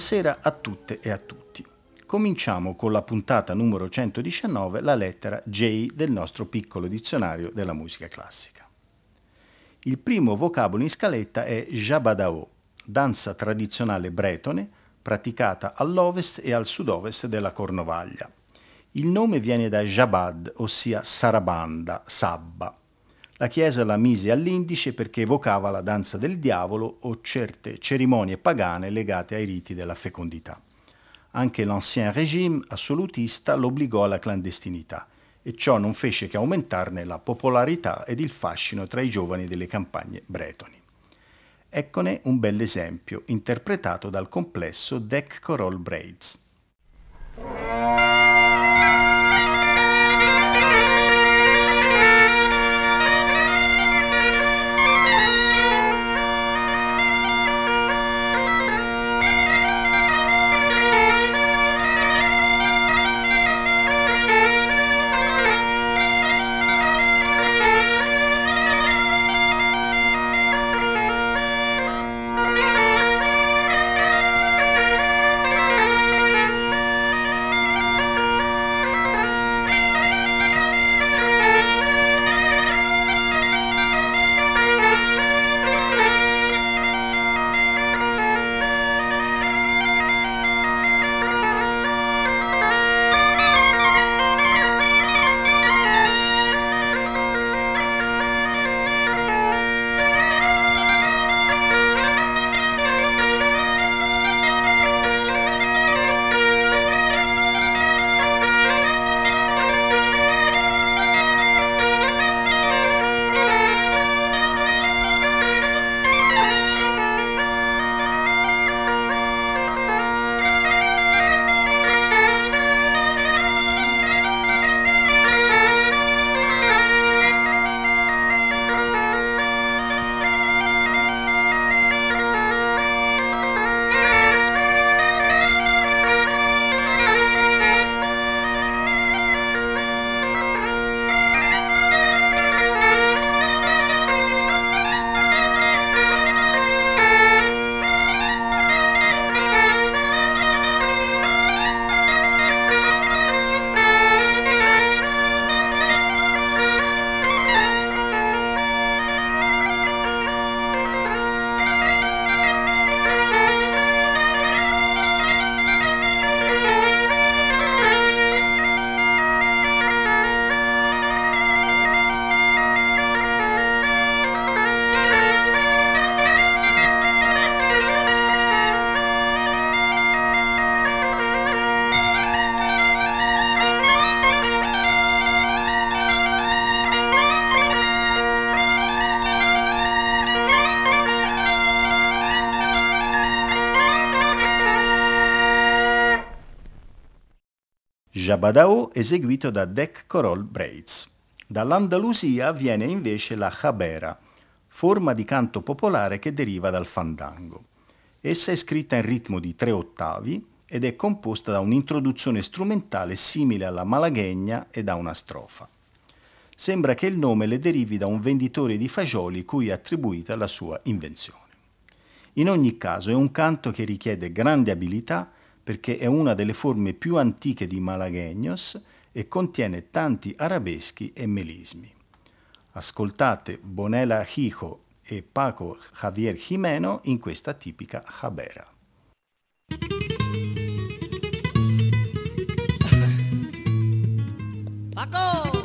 Buonasera a tutte e a tutti. Cominciamo con la puntata numero 119, la lettera J del nostro piccolo dizionario della musica classica. Il primo vocabolo in scaletta è Jabadao, danza tradizionale bretone praticata all'ovest e al sud-ovest della Cornovaglia. Il nome viene da Jabad, ossia sarabanda, sabba, la Chiesa la mise all'indice perché evocava la danza del diavolo o certe cerimonie pagane legate ai riti della fecondità. Anche l'Ancien Régime assolutista l'obbligò alla clandestinità e ciò non fece che aumentarne la popolarità ed il fascino tra i giovani delle campagne bretoni. Eccone un bell'esempio interpretato dal complesso Deck Choral Braids. Jabadao eseguito da Dec Corol Braids. Dall'Andalusia viene invece la jabera, forma di canto popolare che deriva dal fandango. Essa è scritta in ritmo di tre ottavi ed è composta da un'introduzione strumentale simile alla malaghegna e da una strofa. Sembra che il nome le derivi da un venditore di fagioli cui è attribuita la sua invenzione. In ogni caso è un canto che richiede grande abilità perché è una delle forme più antiche di Malagueños e contiene tanti arabeschi e melismi. Ascoltate Bonella Hijo e Paco Javier Jimeno in questa tipica jabera. Paco!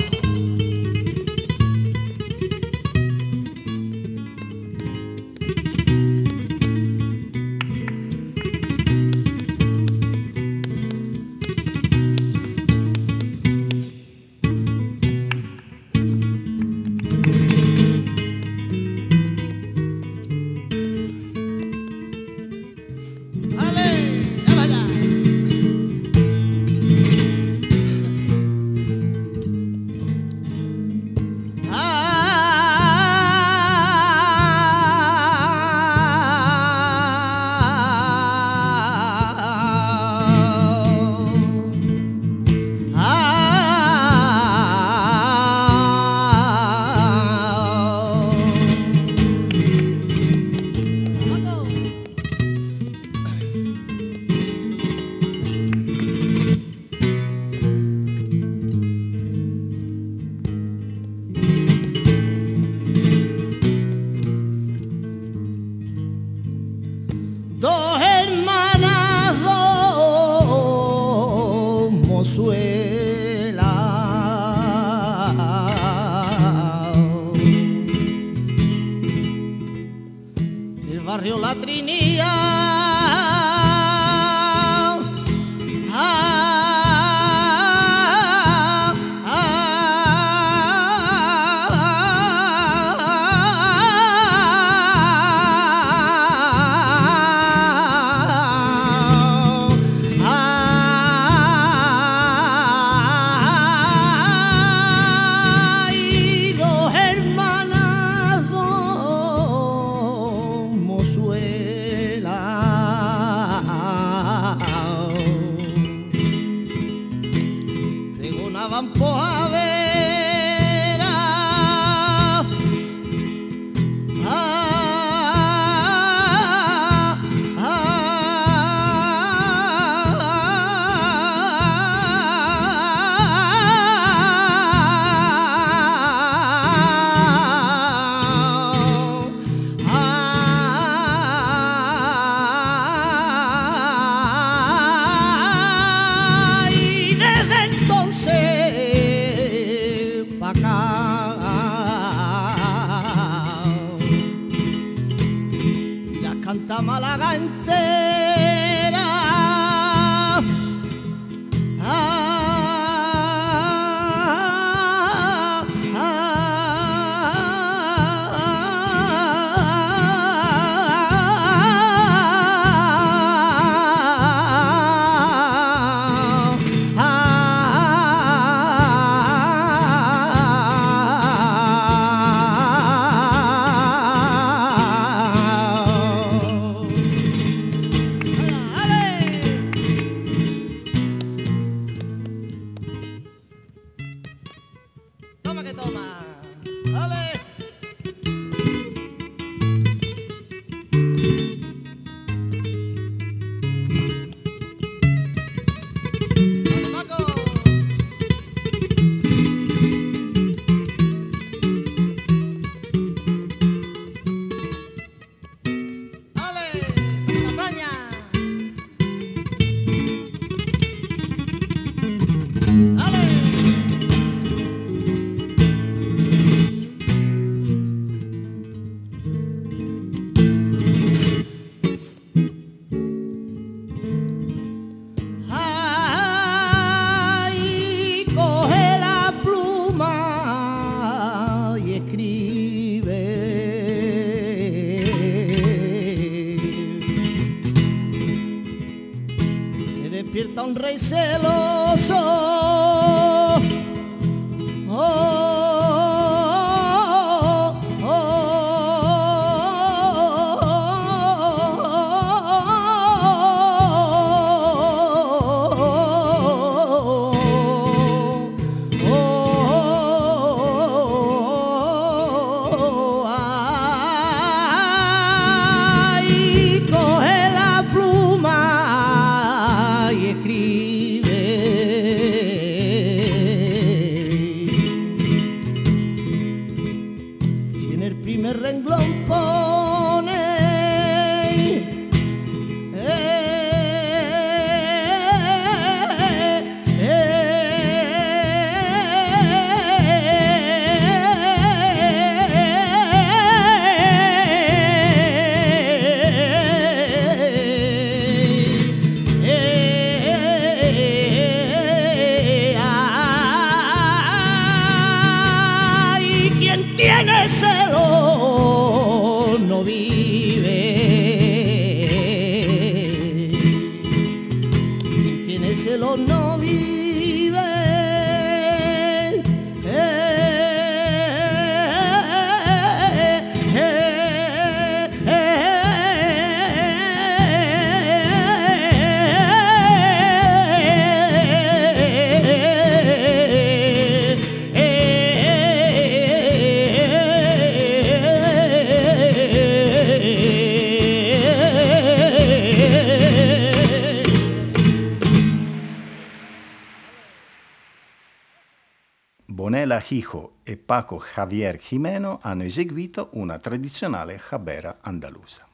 Hijo e Paco Javier Jimeno hanno eseguito una tradizionale jabera andalusa.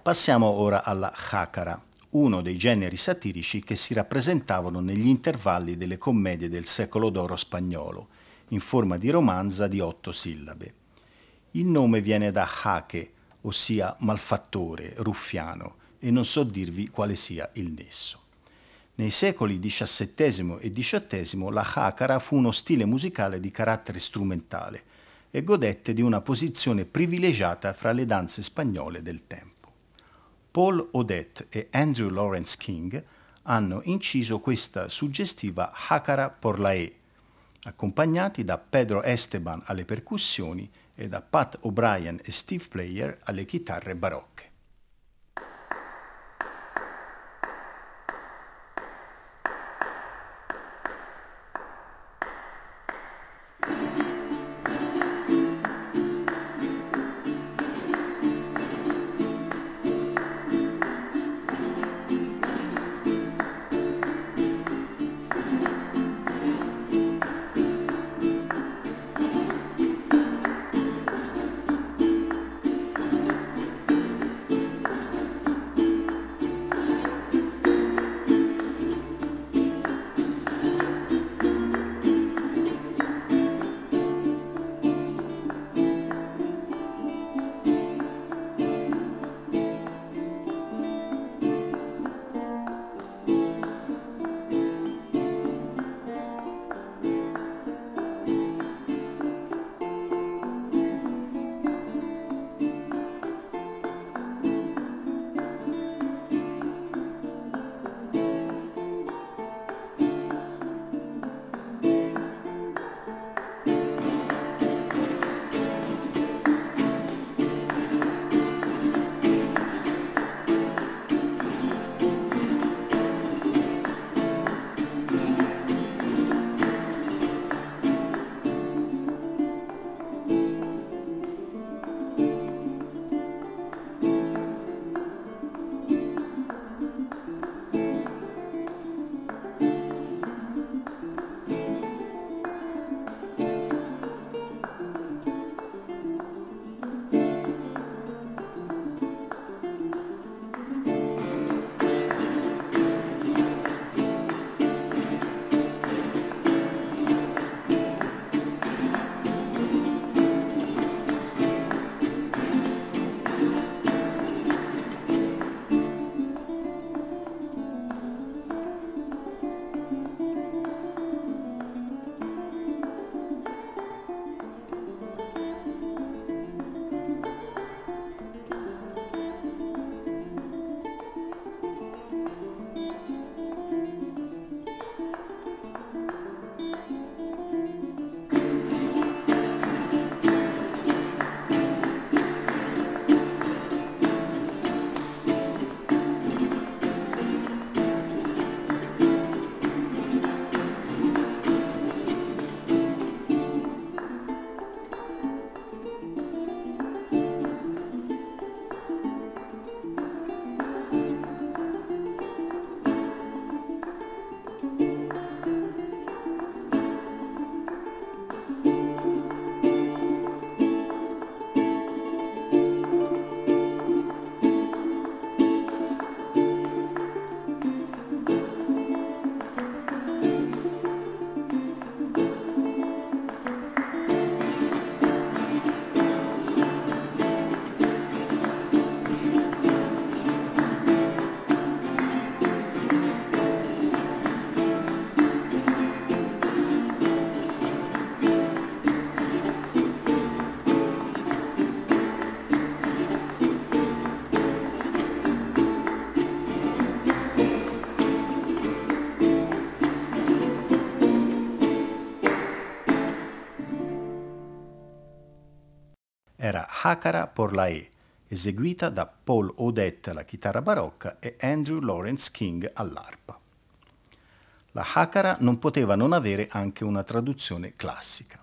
Passiamo ora alla jacara, uno dei generi satirici che si rappresentavano negli intervalli delle commedie del secolo d'oro spagnolo, in forma di romanza di otto sillabe. Il nome viene da jaque, ossia malfattore, ruffiano, e non so dirvi quale sia il nesso. Nei secoli XVII e XVIII la hakara fu uno stile musicale di carattere strumentale e godette di una posizione privilegiata fra le danze spagnole del tempo. Paul Odette e Andrew Lawrence King hanno inciso questa suggestiva hakara por la E, accompagnati da Pedro Esteban alle percussioni e da Pat O'Brien e Steve Player alle chitarre barocche. Hakara por la E, eseguita da Paul Odette alla chitarra barocca e Andrew Lawrence King all'arpa. La Hakara non poteva non avere anche una traduzione classica.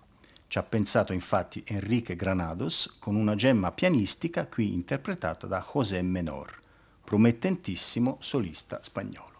Ci ha pensato infatti Enrique Granados con una gemma pianistica qui interpretata da José Menor, promettentissimo solista spagnolo.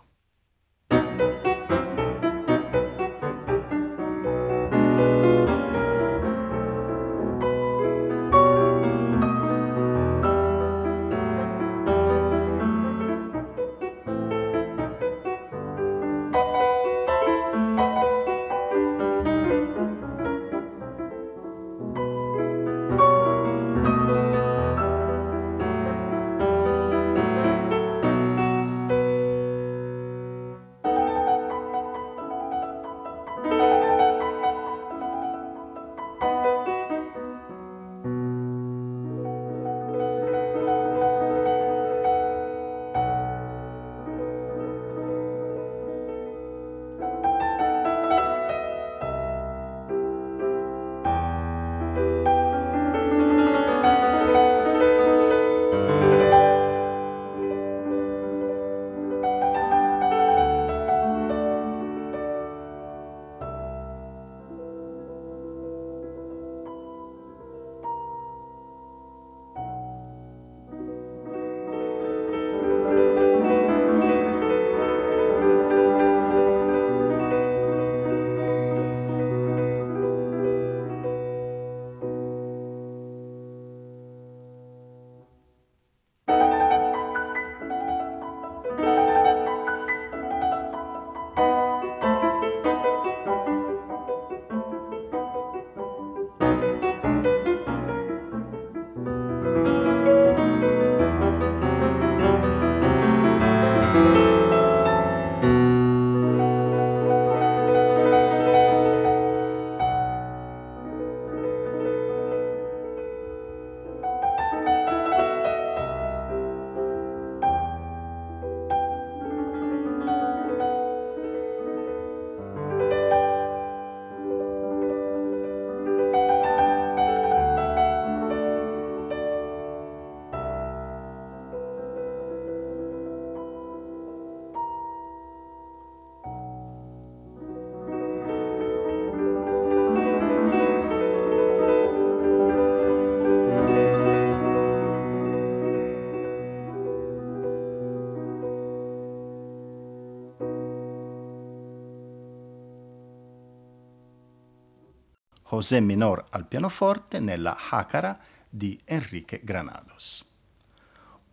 José Minor al pianoforte nella Hacara di Enrique Granados.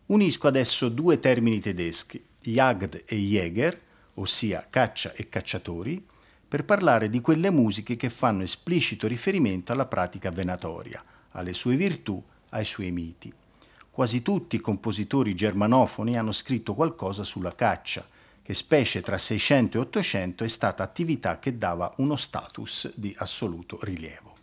Unisco adesso due termini tedeschi, Jagd e Jäger, ossia caccia e cacciatori, per parlare di quelle musiche che fanno esplicito riferimento alla pratica venatoria, alle sue virtù, ai suoi miti. Quasi tutti i compositori germanofoni hanno scritto qualcosa sulla caccia, che specie tra 600 e 800 è stata attività che dava uno status di assoluto rilievo.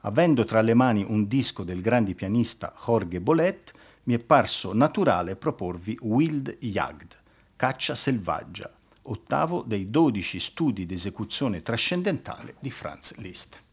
Avendo tra le mani un disco del grande pianista Jorge Bolet, mi è parso naturale proporvi Wild Jagd, Caccia selvaggia, ottavo dei dodici studi d'esecuzione trascendentale di Franz Liszt.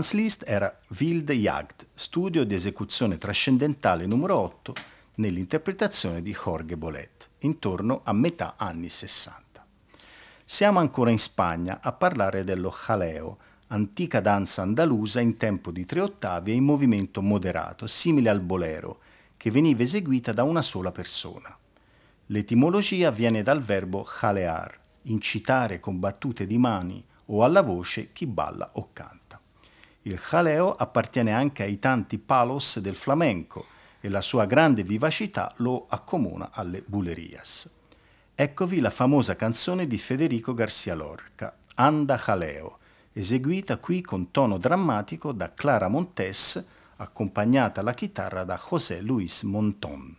Franz Liszt era Wilde Jagd, studio di esecuzione trascendentale numero 8 nell'interpretazione di Jorge Bolet, intorno a metà anni 60. Siamo ancora in Spagna a parlare dello jaleo, antica danza andalusa in tempo di tre ottavi e in movimento moderato, simile al bolero, che veniva eseguita da una sola persona. L'etimologia viene dal verbo jalear, incitare con battute di mani o alla voce chi balla o canta. Il jaleo appartiene anche ai tanti palos del flamenco e la sua grande vivacità lo accomuna alle bullerias. Eccovi la famosa canzone di Federico Garcia Lorca, Anda Jaleo, eseguita qui con tono drammatico da Clara Montes, accompagnata alla chitarra da José Luis Monton.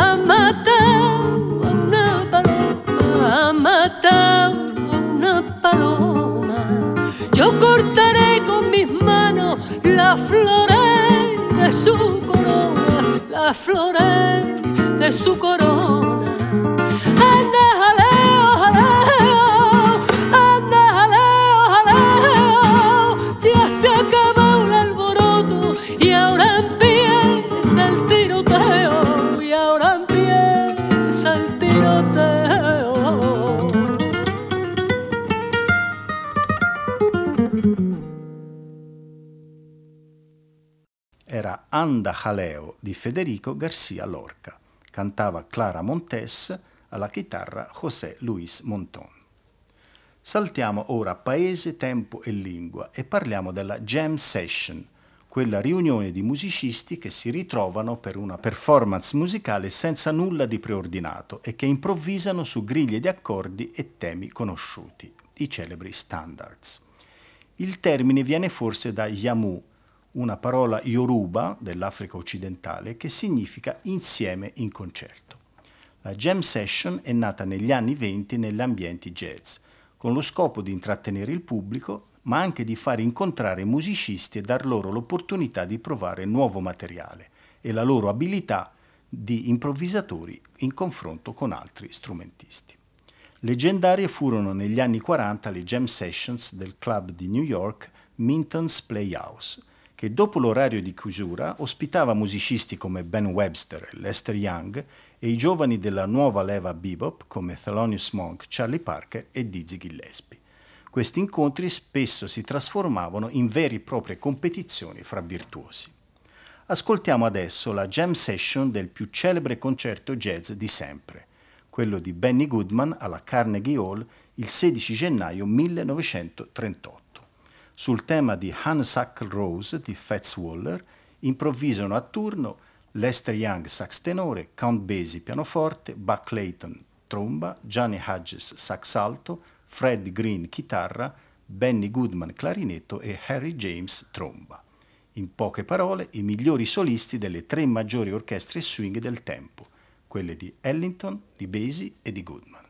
ha matado a una paloma, ha matado a una paloma. Yo cortaré con mis manos las flores de su corona, las flores de su corona. Ay, Anda Jaleo di Federico Garcia Lorca. Cantava Clara Montes, alla chitarra José Luis Monton. Saltiamo ora paese, tempo e lingua e parliamo della jam session, quella riunione di musicisti che si ritrovano per una performance musicale senza nulla di preordinato e che improvvisano su griglie di accordi e temi conosciuti, i celebri standards. Il termine viene forse da Yamu, una parola yoruba dell'Africa occidentale che significa insieme in concerto. La jam session è nata negli anni 20 negli ambienti jazz, con lo scopo di intrattenere il pubblico, ma anche di far incontrare musicisti e dar loro l'opportunità di provare nuovo materiale e la loro abilità di improvvisatori in confronto con altri strumentisti. Leggendarie furono negli anni 40 le jam sessions del club di New York Minton's Playhouse, che dopo l'orario di chiusura ospitava musicisti come Ben Webster Lester Young e i giovani della nuova leva bebop come Thelonious Monk, Charlie Parker e Dizzy Gillespie. Questi incontri spesso si trasformavano in vere e proprie competizioni fra virtuosi. Ascoltiamo adesso la jam session del più celebre concerto jazz di sempre, quello di Benny Goodman alla Carnegie Hall il 16 gennaio 1938. Sul tema di Honeysuckle Rose di Fats Waller improvvisano a turno Lester Young sax tenore, Count Basie pianoforte, Buck Layton tromba, Johnny Hodges sax alto, Fred Green chitarra, Benny Goodman clarinetto e Harry James tromba. In poche parole, i migliori solisti delle tre maggiori orchestre swing del tempo, quelle di Ellington, di Basie e di Goodman.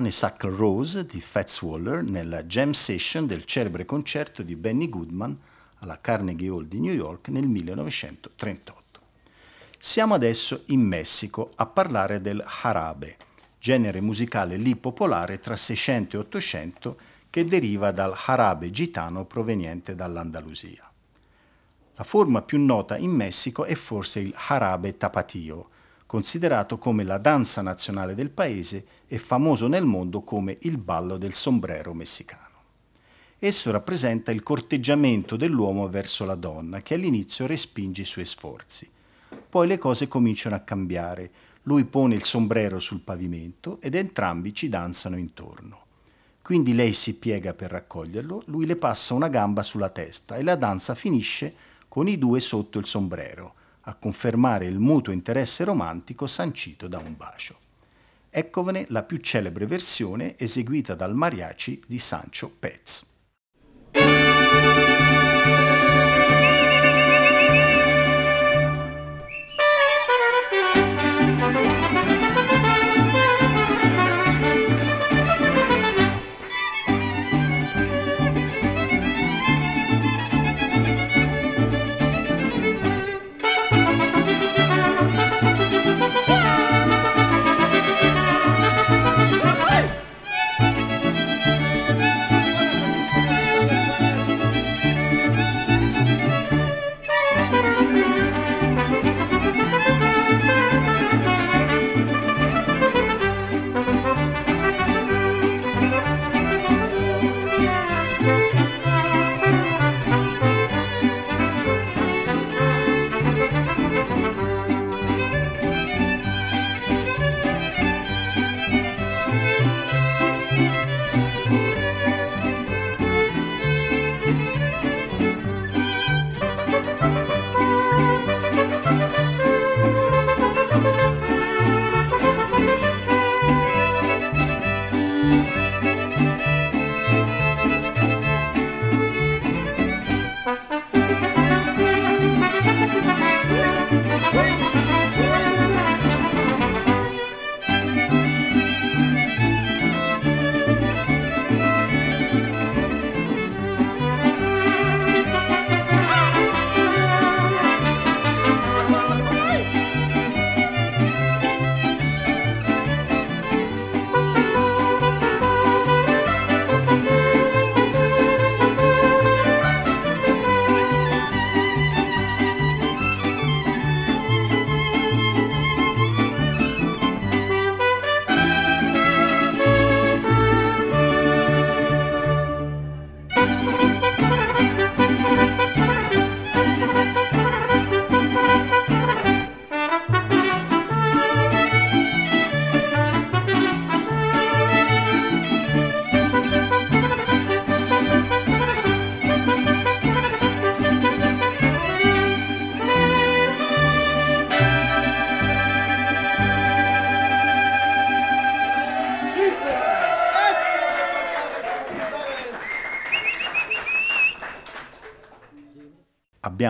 Honeysuckle Rose di Fats Waller nella jam session del celebre concerto di Benny Goodman alla Carnegie Hall di New York nel 1938. Siamo adesso in Messico a parlare del jarabe, genere musicale lì popolare tra 600 e 800 che deriva dal jarabe gitano proveniente dall'Andalusia. La forma più nota in Messico è forse il jarabe tapatio, considerato come la danza nazionale del paese e famoso nel mondo come il ballo del sombrero messicano. Esso rappresenta il corteggiamento dell'uomo verso la donna che all'inizio respinge i suoi sforzi. Poi le cose cominciano a cambiare. Lui pone il sombrero sul pavimento ed entrambi ci danzano intorno. Quindi lei si piega per raccoglierlo, lui le passa una gamba sulla testa e la danza finisce con i due sotto il sombrero a confermare il mutuo interesse romantico sancito da un bacio. Eccovene la più celebre versione eseguita dal mariachi di Sancho Pez.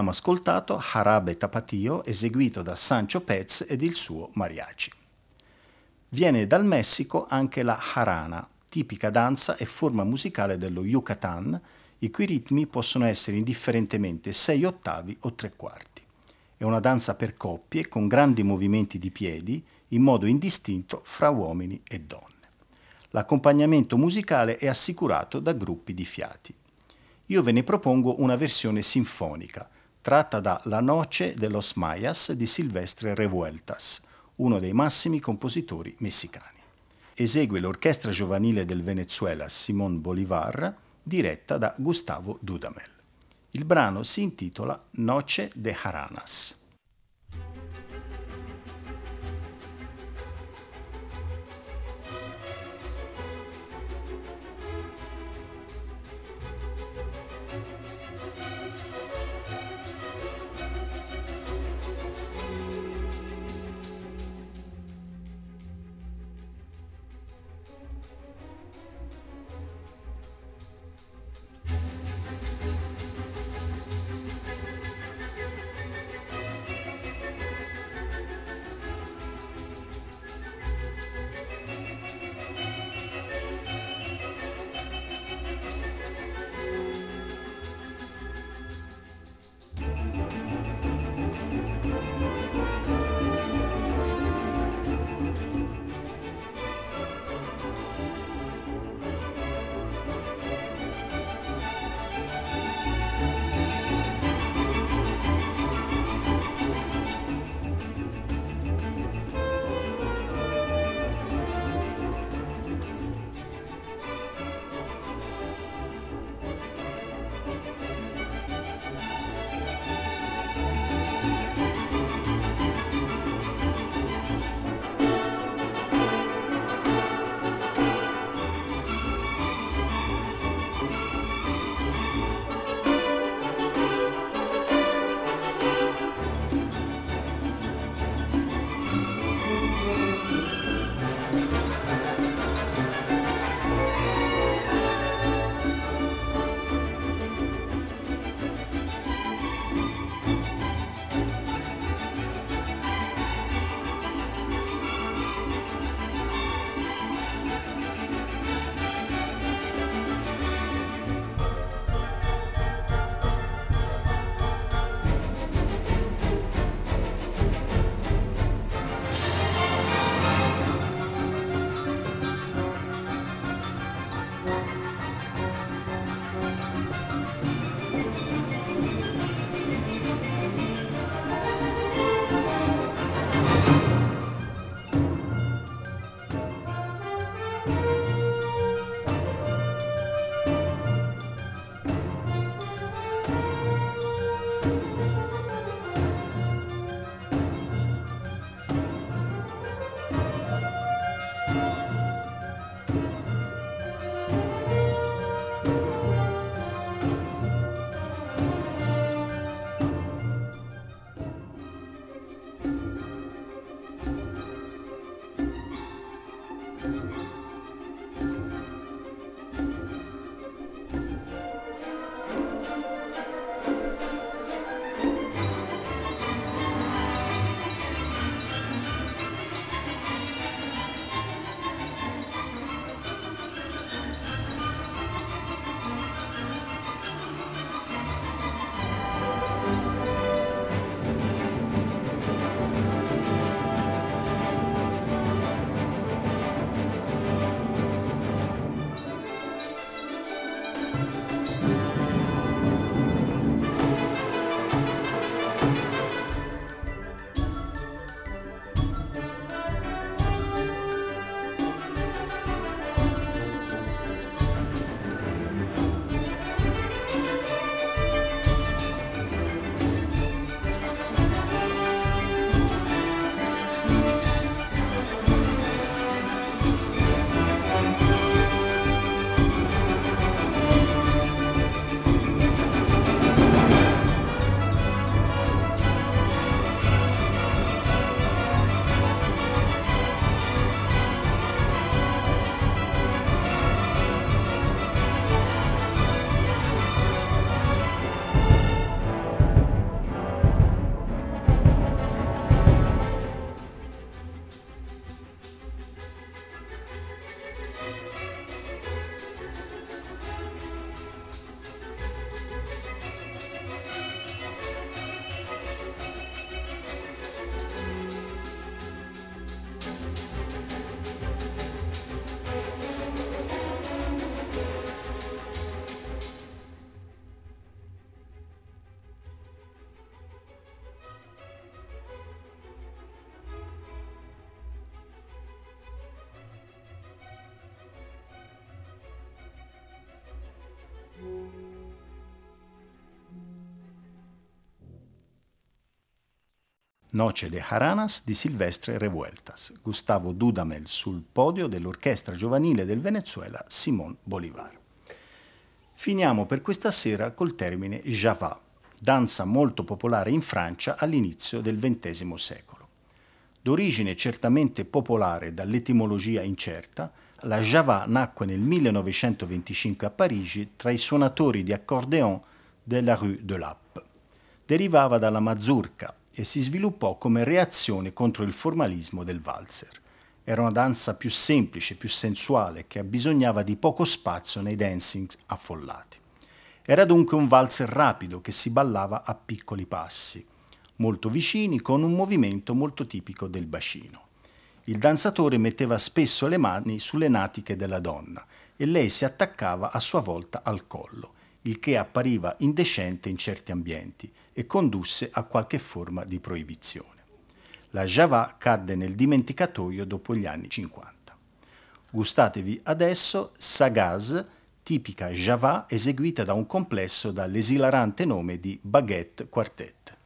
Abbiamo ascoltato Harabe Tapatio eseguito da Sancho Pez ed il suo mariachi. Viene dal Messico anche la jarana, tipica danza e forma musicale dello Yucatan, i cui ritmi possono essere indifferentemente sei ottavi o tre quarti. È una danza per coppie con grandi movimenti di piedi in modo indistinto fra uomini e donne. L'accompagnamento musicale è assicurato da gruppi di fiati. Io ve ne propongo una versione sinfonica, tratta da La Noche de los Mayas di Silvestre Revueltas, uno dei massimi compositori messicani. Esegue l'orchestra giovanile del Venezuela Simón Bolívar, diretta da Gustavo Dudamel. Il brano si intitola Noche de Jaranas. Noce de Haranas di Silvestre Revueltas, Gustavo Dudamel sul podio dell'orchestra giovanile del Venezuela Simón Bolivar. Finiamo per questa sera col termine Java, danza molto popolare in Francia all'inizio del XX secolo. D'origine certamente popolare dall'etimologia incerta, la Java nacque nel 1925 a Parigi tra i suonatori di accordeon della Rue de Lappe. Derivava dalla mazurka e si sviluppò come reazione contro il formalismo del valzer. Era una danza più semplice, più sensuale, che abbisognava di poco spazio nei dancing affollati. Era dunque un valzer rapido che si ballava a piccoli passi, molto vicini, con un movimento molto tipico del bacino. Il danzatore metteva spesso le mani sulle natiche della donna e lei si attaccava a sua volta al collo, il che appariva indecente in certi ambienti e condusse a qualche forma di proibizione. La Java cadde nel dimenticatoio dopo gli anni 50. Gustatevi adesso Sagaz, tipica Java eseguita da un complesso dall'esilarante nome di Baguette Quartet.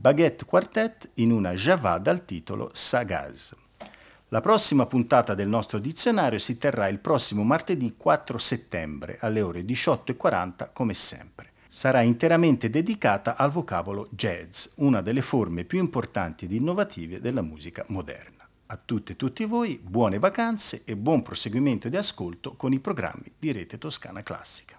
Baguette Quartet in una Java dal titolo Sagaz. La prossima puntata del nostro dizionario si terrà il prossimo martedì 4 settembre alle ore 18.40 come sempre. Sarà interamente dedicata al vocabolo jazz, una delle forme più importanti ed innovative della musica moderna. A tutte e tutti voi buone vacanze e buon proseguimento di ascolto con i programmi di Rete Toscana Classica.